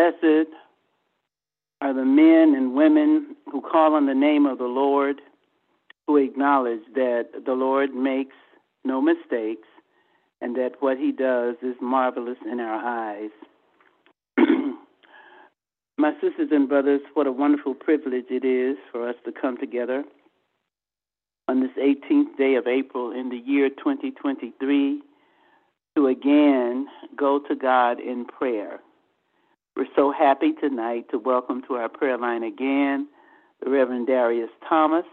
Blessed are the men and women who call on the name of the Lord, who acknowledge that the Lord makes no mistakes and that what he does is marvelous in our eyes. My sisters and brothers, what a wonderful privilege it is for us to come together on this 18th day of April in the year 2023 to again go to God in prayer. We're so happy tonight to welcome to our prayer line again the Reverend Darius Thomas,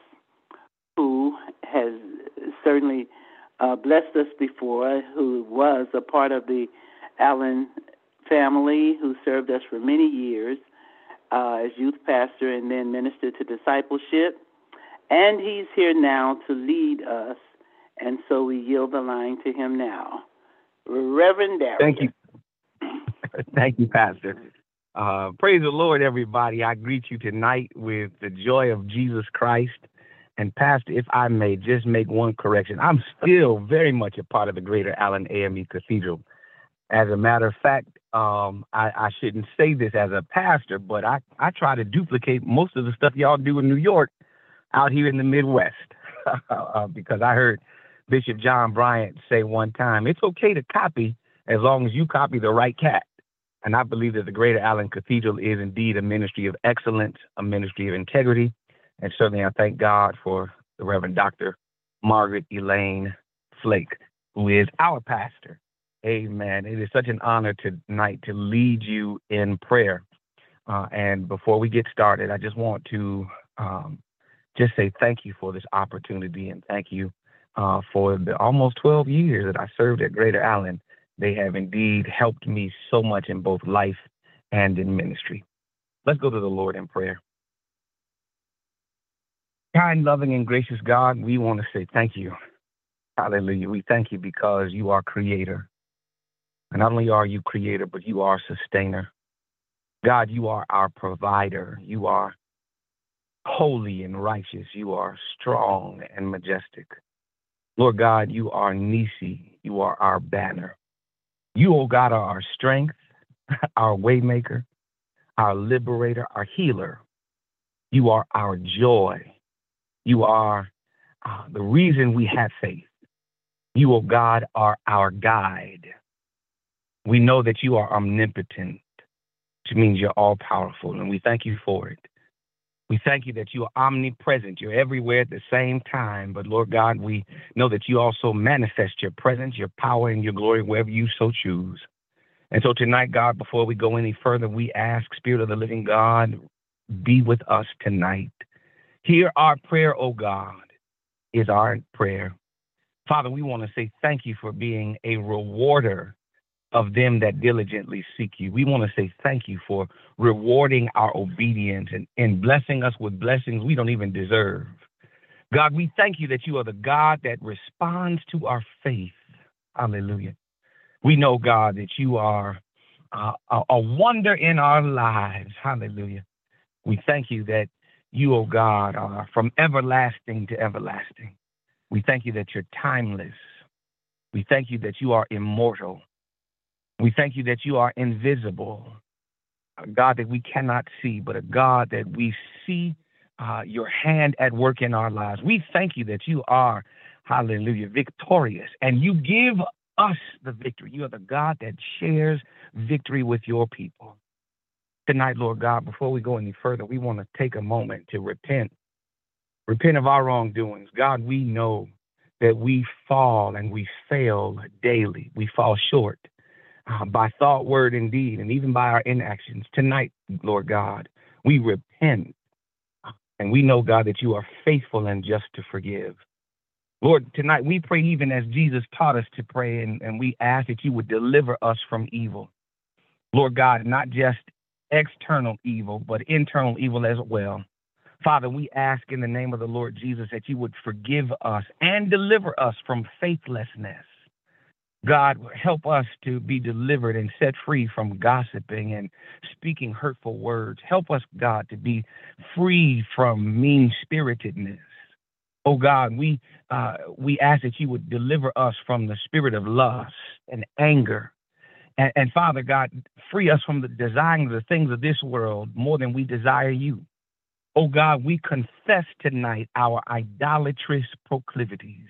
who has certainly uh, blessed us before, who was a part of the Allen family, who served us for many years uh, as youth pastor and then minister to discipleship. And he's here now to lead us, and so we yield the line to him now. Reverend Darius. Thank you. Thank you, Pastor. Uh, praise the Lord, everybody. I greet you tonight with the joy of Jesus Christ. And Pastor, if I may just make one correction, I'm still very much a part of the Greater Allen AME Cathedral. As a matter of fact, um, I, I, shouldn't say this as a pastor, but I, I try to duplicate most of the stuff y'all do in New York out here in the Midwest. uh, because I heard Bishop John Bryant say one time, it's okay to copy as long as you copy the right cat. And I believe that the Greater Allen Cathedral is indeed a ministry of excellence, a ministry of integrity. And certainly I thank God for the Reverend Dr. Margaret Elaine Flake, who is our pastor. Amen. It is such an honor tonight to lead you in prayer. Uh, and before we get started, I just want to um, just say thank you for this opportunity and thank you uh, for the almost 12 years that I served at Greater Allen. They have indeed helped me so much in both life and in ministry. Let's go to the Lord in prayer. Kind, loving, and gracious God, we want to say thank you. Hallelujah. We thank you because you are creator. And not only are you creator, but you are sustainer. God, you are our provider. You are holy and righteous. You are strong and majestic. Lord God, you are Nisi. You are our banner. You, O oh God, are our strength, our waymaker, our liberator, our healer. You are our joy. You are uh, the reason we have faith. You, O oh God, are our guide. We know that you are omnipotent, which means you're all powerful, and we thank you for it. We thank you that you are omnipresent. You're everywhere at the same time. But Lord God, we know that you also manifest your presence, your power, and your glory wherever you so choose. And so tonight, God, before we go any further, we ask, Spirit of the living God, be with us tonight. Hear our prayer, O God, is our prayer. Father, we want to say thank you for being a rewarder of them that diligently seek you. We want to say thank you for rewarding our obedience and, and blessing us with blessings we don't even deserve. God, we thank you that you are the God that responds to our faith. Hallelujah. We know, God, that you are uh, a, a wonder in our lives. Hallelujah. We thank you that you, O oh God, are from everlasting to everlasting. We thank you that you're timeless. We thank you that you are immortal. We thank you that you are invisible, a God that we cannot see, but a God that we see uh, your hand at work in our lives. We thank you that you are, hallelujah, victorious, and you give us the victory. You are the God that shares victory with your people. Tonight, Lord God, before we go any further, we want to take a moment to repent. Repent of our wrongdoings. God, we know that we fall and we fail daily. We fall short uh, by thought, word, and deed, and even by our inactions. Tonight, Lord God, we repent. And we know, God, that you are faithful and just to forgive. Lord, tonight we pray even as Jesus taught us to pray, and, and we ask that you would deliver us from evil. Lord God, not just external evil, but internal evil as well. Father, we ask in the name of the Lord Jesus that you would forgive us and deliver us from faithlessness. God, help us to be delivered and set free from gossiping and speaking hurtful words. Help us, God, to be free from mean spiritedness. Oh God, we uh, we ask that you would deliver us from the spirit of lust and anger And, and Father God, free us from the desiring the things of this world more than we desire you. Oh God, we confess tonight our idolatrous proclivities.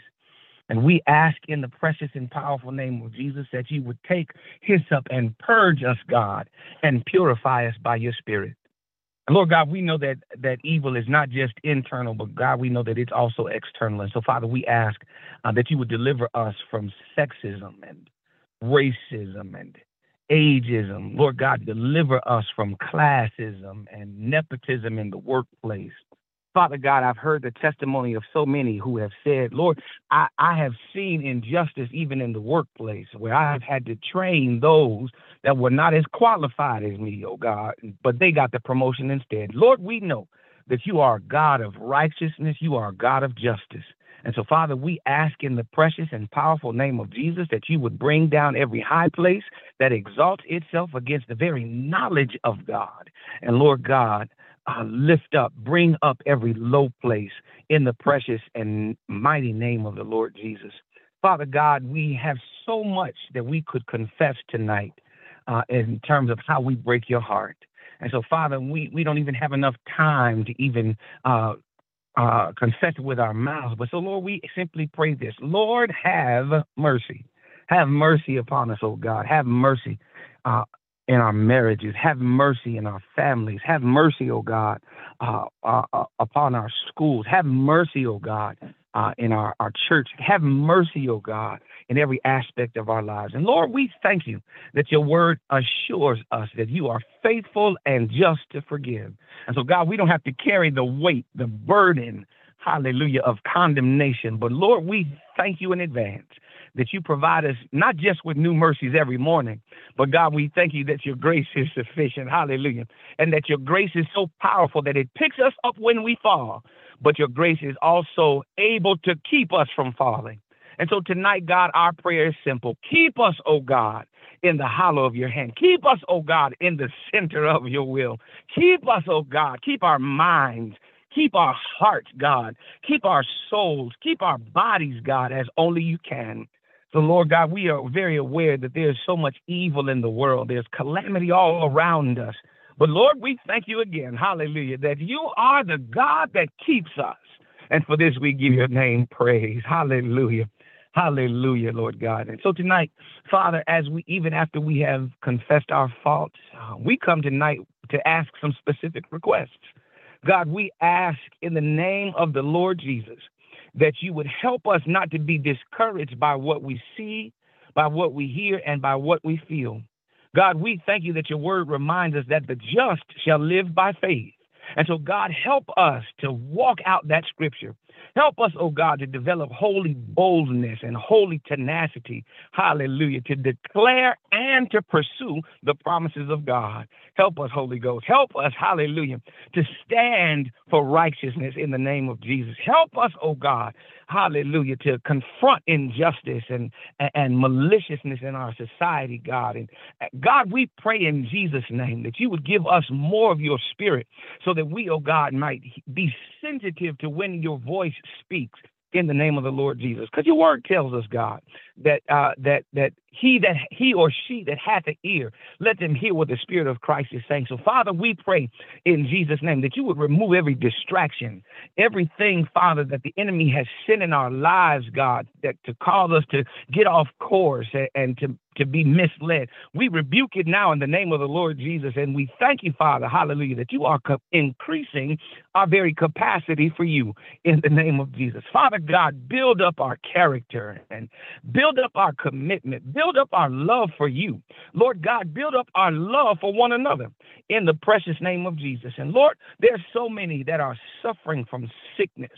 And we ask in the precious and powerful name of Jesus that you would take hyssop and purge us, God, and purify us by your spirit. And Lord God, we know that that evil is not just internal, but God, we know that it's also external. And so, Father, we ask uh, that you would deliver us from sexism and racism and ageism. Lord God, deliver us from classism and nepotism in the workplace. Father God, I've heard the testimony of so many who have said, Lord, I, I have seen injustice even in the workplace where I have had to train those that were not as qualified as me, oh God, but they got the promotion instead. Lord, we know that you are a God of righteousness, you are a God of justice. And so, Father, we ask in the precious and powerful name of Jesus that you would bring down every high place that exalts itself against the very knowledge of God. And Lord God, uh, lift up, bring up every low place in the precious and mighty name of the Lord Jesus. Father God, we have so much that we could confess tonight uh, in terms of how we break your heart. And so, Father, we, we don't even have enough time to even uh, uh, confess it with our mouths. But so, Lord, we simply pray this Lord, have mercy. Have mercy upon us, oh God. Have mercy. Uh, in our marriages. Have mercy in our families. Have mercy, oh God, uh, uh, uh, upon our schools. Have mercy, oh God, uh, in our, our church. Have mercy, oh God, in every aspect of our lives. And Lord, we thank you that your word assures us that you are faithful and just to forgive. And so, God, we don't have to carry the weight, the burden, hallelujah, of condemnation. But Lord, we thank you in advance that you provide us not just with new mercies every morning, but God, we thank you that your grace is sufficient. Hallelujah. And that your grace is so powerful that it picks us up when we fall, but your grace is also able to keep us from falling. And so tonight, God, our prayer is simple. Keep us, oh God, in the hollow of your hand. Keep us, oh God, in the center of your will. Keep us, oh God. Keep our minds. Keep our hearts, God. Keep our souls. Keep our bodies, God, as only you can. So, Lord God, we are very aware that there's so much evil in the world. There's calamity all around us. But Lord, we thank you again, hallelujah, that you are the God that keeps us. And for this, we give your name praise. Hallelujah. Hallelujah, Lord God. And so tonight, Father, as we, even after we have confessed our faults, uh, we come tonight to ask some specific requests. God, we ask in the name of the Lord Jesus that you would help us not to be discouraged by what we see, by what we hear, and by what we feel. God, we thank you that your word reminds us that the just shall live by faith. And so, God, help us to walk out that scripture. Help us, oh God, to develop holy boldness and holy tenacity. Hallelujah. To declare and to pursue the promises of God. Help us, Holy Ghost. Help us, hallelujah, to stand for righteousness in the name of Jesus. Help us, oh God, hallelujah, to confront injustice and, and maliciousness in our society, God. And God, we pray in Jesus' name that you would give us more of your spirit so that we, oh God, might be sensitive to when your voice speaks in the name of the Lord Jesus. Because your word tells us, God, that uh, that that he that he or she that hath an ear, let them hear what the Spirit of Christ is saying. So, Father, we pray in Jesus' name that you would remove every distraction, everything, Father, that the enemy has sent in our lives, God, that to cause us to get off course and, and to to be misled. We rebuke it now in the name of the Lord Jesus, and we thank you, Father, hallelujah, that you are co- increasing our very capacity for you in the name of Jesus. Father God, build up our character and build up our commitment, build up our love for you. Lord God, build up our love for one another in the precious name of Jesus. And Lord, there's so many that are suffering from sickness.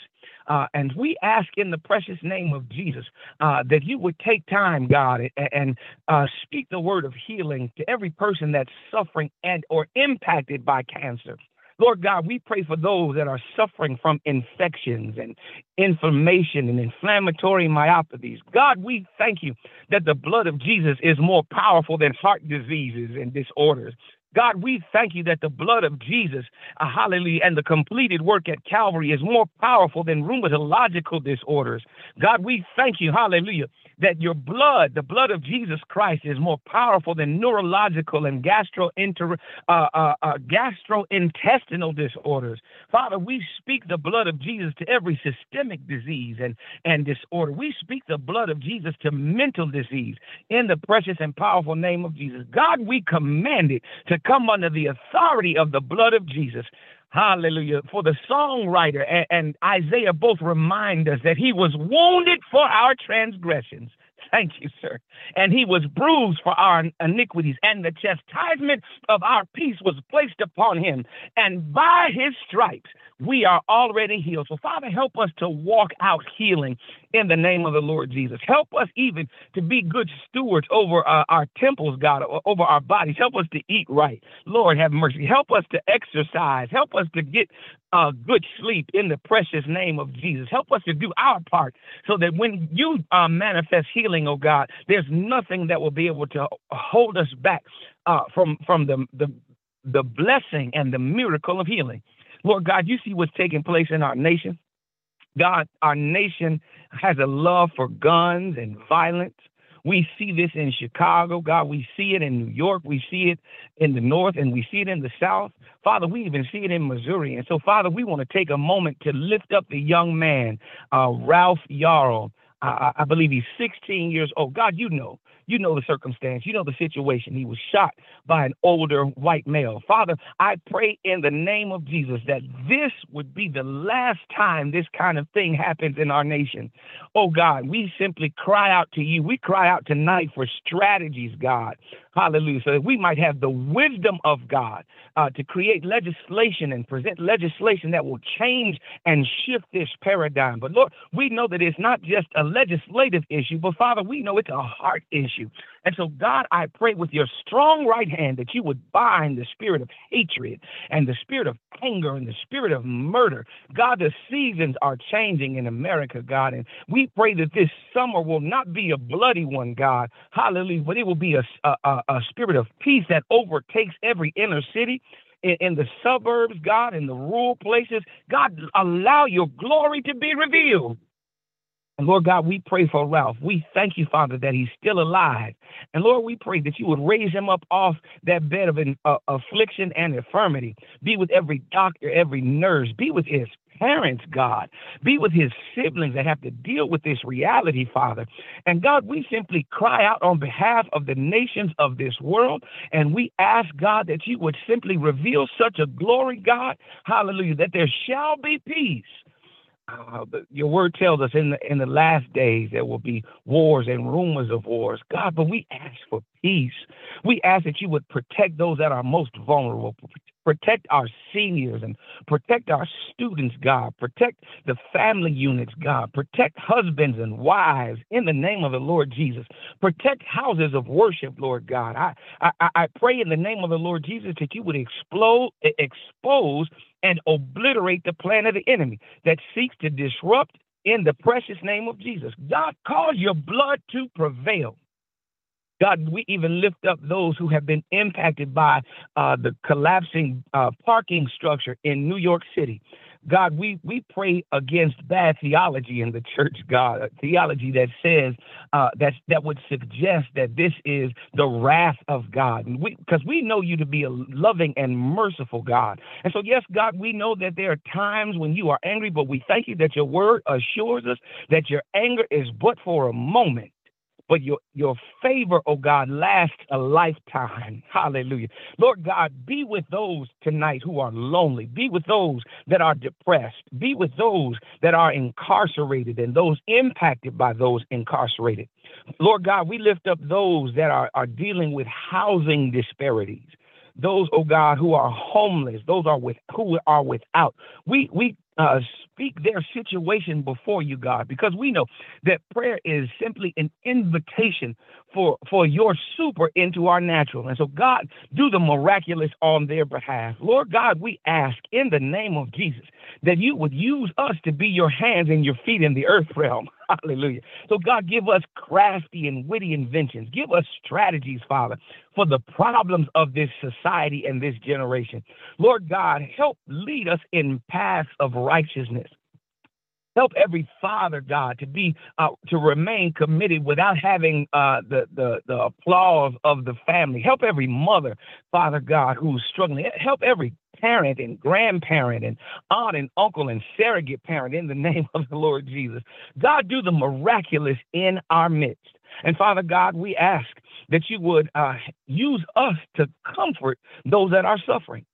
Uh, and we ask in the precious name of Jesus uh, that you would take time, God, and, and uh, speak the word of healing to every person that's suffering and or impacted by cancer. Lord God, we pray for those that are suffering from infections and inflammation and inflammatory myopathies. God, we thank you that the blood of Jesus is more powerful than heart diseases and disorders. God, we thank you that the blood of Jesus, uh, hallelujah, and the completed work at Calvary is more powerful than rheumatological disorders. God, we thank you, hallelujah, that your blood, the blood of Jesus Christ, is more powerful than neurological and gastrointer, uh, uh, uh, gastrointestinal disorders. Father, we speak the blood of Jesus to every systemic disease and, and disorder. We speak the blood of Jesus to mental disease in the precious and powerful name of Jesus. God, we command it come under the authority of the blood of Jesus. Hallelujah. For the songwriter and, and, Isaiah both remind us that he was wounded for our transgressions. Thank you, sir. And he was bruised for our iniquities, and the chastisement of our peace was placed upon him. And by his stripes, we are already healed. So, Father, help us to walk out healing in the name of the Lord Jesus. Help us even to be good stewards over uh, our temples, God, over our bodies. Help us to eat right. Lord, have mercy. Help us to exercise. Help us to get uh, good sleep in the precious name of Jesus. Help us to do our part so that when you uh, manifest healing, oh God, there's nothing that will be able to hold us back uh, from from the, the the blessing and the miracle of healing. Lord God, you see what's taking place in our nation. God, our nation has a love for guns and violence. We see this in Chicago, God. We see it in New York. We see it in the North and we see it in the South. Father, we even see it in Missouri. And so, Father, we want to take a moment to lift up the young man, uh, Ralph Yarl. I, I believe he's 16 years old. God, you know. You know the circumstance. You know the situation. He was shot by an older white male. Father, I pray in the name of Jesus that this would be the last time this kind of thing happens in our nation. Oh God, we simply cry out to you. We cry out tonight for strategies, God. Hallelujah. So that we might have the wisdom of God uh, to create legislation and present legislation that will change and shift this paradigm. But Lord, we know that it's not just a legislative issue, but Father, we know it's a heart issue. And so, God, I pray with your strong right hand that you would bind the spirit of hatred and the spirit of anger and the spirit of murder. God, the seasons are changing in America, God. And we pray that this summer will not be a bloody one, God. Hallelujah. But it will be a, a, a spirit of peace that overtakes every inner city in, in, the suburbs, God, in the rural places. God, allow your glory to be revealed. And Lord God, we pray for Ralph. We thank you, Father, that he's still alive. And Lord, we pray that you would raise him up off that bed of uh, affliction and infirmity. Be with every doctor, every nurse. Be with his parents, God. Be with his siblings that have to deal with this reality, Father. And God, we simply cry out on behalf of the nations of this world. And we ask, God, that you would simply reveal such a glory, God. Hallelujah, that there shall be peace uh, your word tells us in the in the last days there will be wars and rumors of wars. God, but we ask for peace. We ask that you would protect those that are most vulnerable, protect our seniors and protect our students, God. Protect the family units, God. Protect husbands and wives in the name of the Lord Jesus. Protect houses of worship, Lord God. I I, I pray in the name of the Lord Jesus that you would explode, expose and obliterate the plan of the enemy that seeks to disrupt in the precious name of Jesus. God, cause your blood to prevail. God, we even lift up those who have been impacted by uh, the collapsing uh, parking structure in New York City. God, we, we pray against bad theology in the church, God, theology that says uh, that that would suggest that this is the wrath of God, because we, we know you to be a loving and merciful God. And so, yes, God, we know that there are times when you are angry, but we thank you that your word assures us that your anger is but for a moment but your, your favor, oh God, lasts a lifetime. Hallelujah. Lord God, be with those tonight who are lonely. Be with those that are depressed. Be with those that are incarcerated and those impacted by those incarcerated. Lord God, we lift up those that are, are dealing with housing disparities those, oh God, who are homeless, those are with who are without. We we uh, speak their situation before you, God, because we know that prayer is simply an invitation for, for your super into our natural. And so, God, do the miraculous on their behalf. Lord God, we ask in the name of Jesus that you would use us to be your hands and your feet in the earth realm. Hallelujah. So, God, give us crafty and witty inventions. Give us strategies, Father, for the problems of this society and this generation. Lord God, help lead us in paths of righteousness. Help every father, God, to be uh, to remain committed without having uh, the, the the applause of the family. Help every mother, Father God, who's struggling. Help every parent and grandparent and aunt and uncle and surrogate parent in the name of the Lord Jesus. God, do the miraculous in our midst. And Father God, we ask that you would uh, use us to comfort those that are suffering.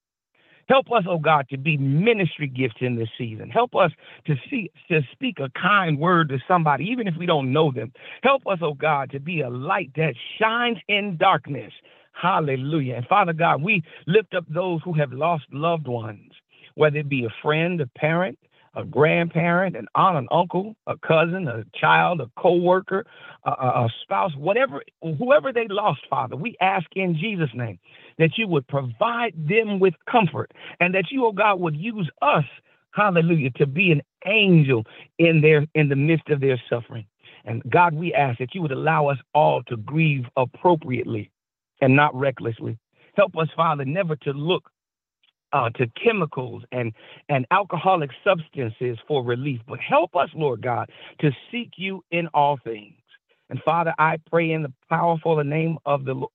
Help us, oh God, to be ministry gifts in this season. Help us to see to speak a kind word to somebody, even if we don't know them. Help us, oh God, to be a light that shines in darkness. Hallelujah. And Father God, we lift up those who have lost loved ones, whether it be a friend, a parent, a grandparent, an aunt, an uncle, a cousin, a child, a co-worker, a, a spouse, whatever, whoever they lost, Father, we ask in Jesus' name that you would provide them with comfort and that you, oh God, would use us, hallelujah, to be an angel in their in the midst of their suffering. And God, we ask that you would allow us all to grieve appropriately and not recklessly. Help us, Father, never to look uh, to chemicals and and alcoholic substances for relief, but help us, Lord God, to seek you in all things. And Father, I pray in the powerful name of the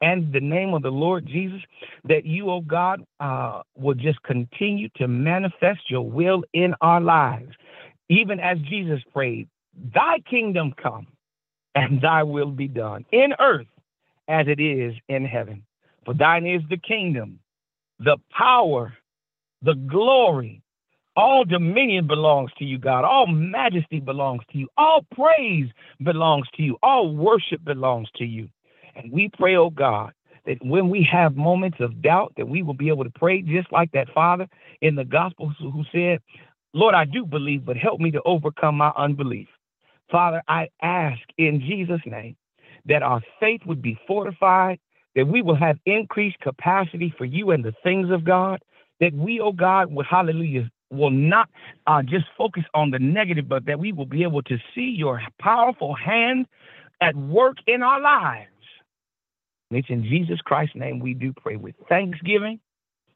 and the name of the Lord Jesus that you, oh God, uh, will just continue to manifest your will in our lives, even as Jesus prayed, "Thy kingdom come, and Thy will be done in earth as it is in heaven. For Thine is the kingdom, the power, the glory, all dominion belongs to you, God. All majesty belongs to you. All praise belongs to you. All worship belongs to you. And we pray, oh God, that when we have moments of doubt, that we will be able to pray just like that father in the gospel who said, Lord, I do believe, but help me to overcome my unbelief. Father, I ask in Jesus' name that our faith would be fortified, that we will have increased capacity for you and the things of God, that we, oh God, will, hallelujah, will not uh, just focus on the negative, but that we will be able to see your powerful hand at work in our lives. And it's in Jesus Christ's name we do pray with thanksgiving.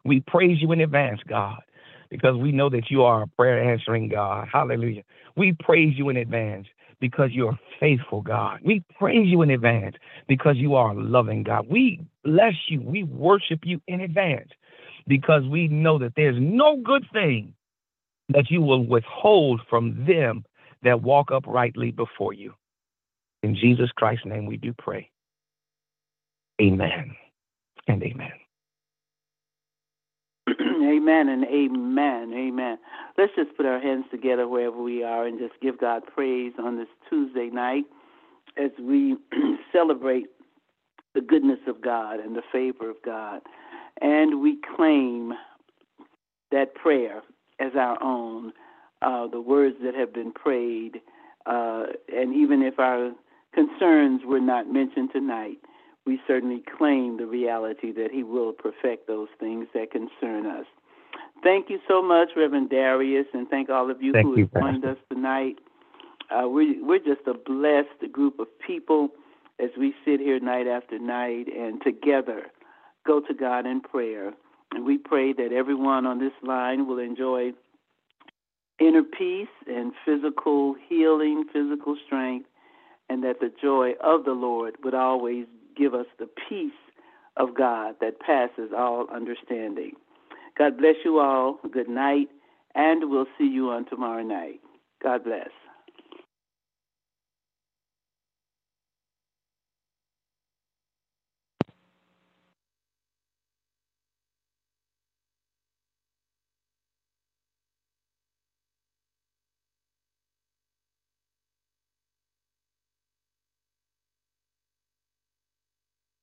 We praise you in advance, God, because we know that you are a prayer answering God. Hallelujah. We praise you in advance because you're faithful, God. We praise you in advance because you are loving God. We bless you. We worship you in advance because we know that there's no good thing that you will withhold from them that walk uprightly before you. In Jesus Christ's name we do pray. Amen and amen. Amen and amen. Amen. Let's just put our hands together wherever we are and just give God praise on this Tuesday night as we celebrate the goodness of God and the favor of God. And we claim that prayer as our own, uh, the words that have been prayed, uh, and even if our concerns were not mentioned tonight, we certainly claim the reality that He will perfect those things that concern us. Thank you so much, Reverend Darius, and thank all of you thank who you, have joined us tonight. Uh, we, we're just a blessed group of people as we sit here night after night and together go to God in prayer. And we pray that everyone on this line will enjoy inner peace and physical healing, physical strength, and that the joy of the Lord would always give us the peace of God that passes all understanding. God bless you all. Good night, and we'll see you on tomorrow night. God bless.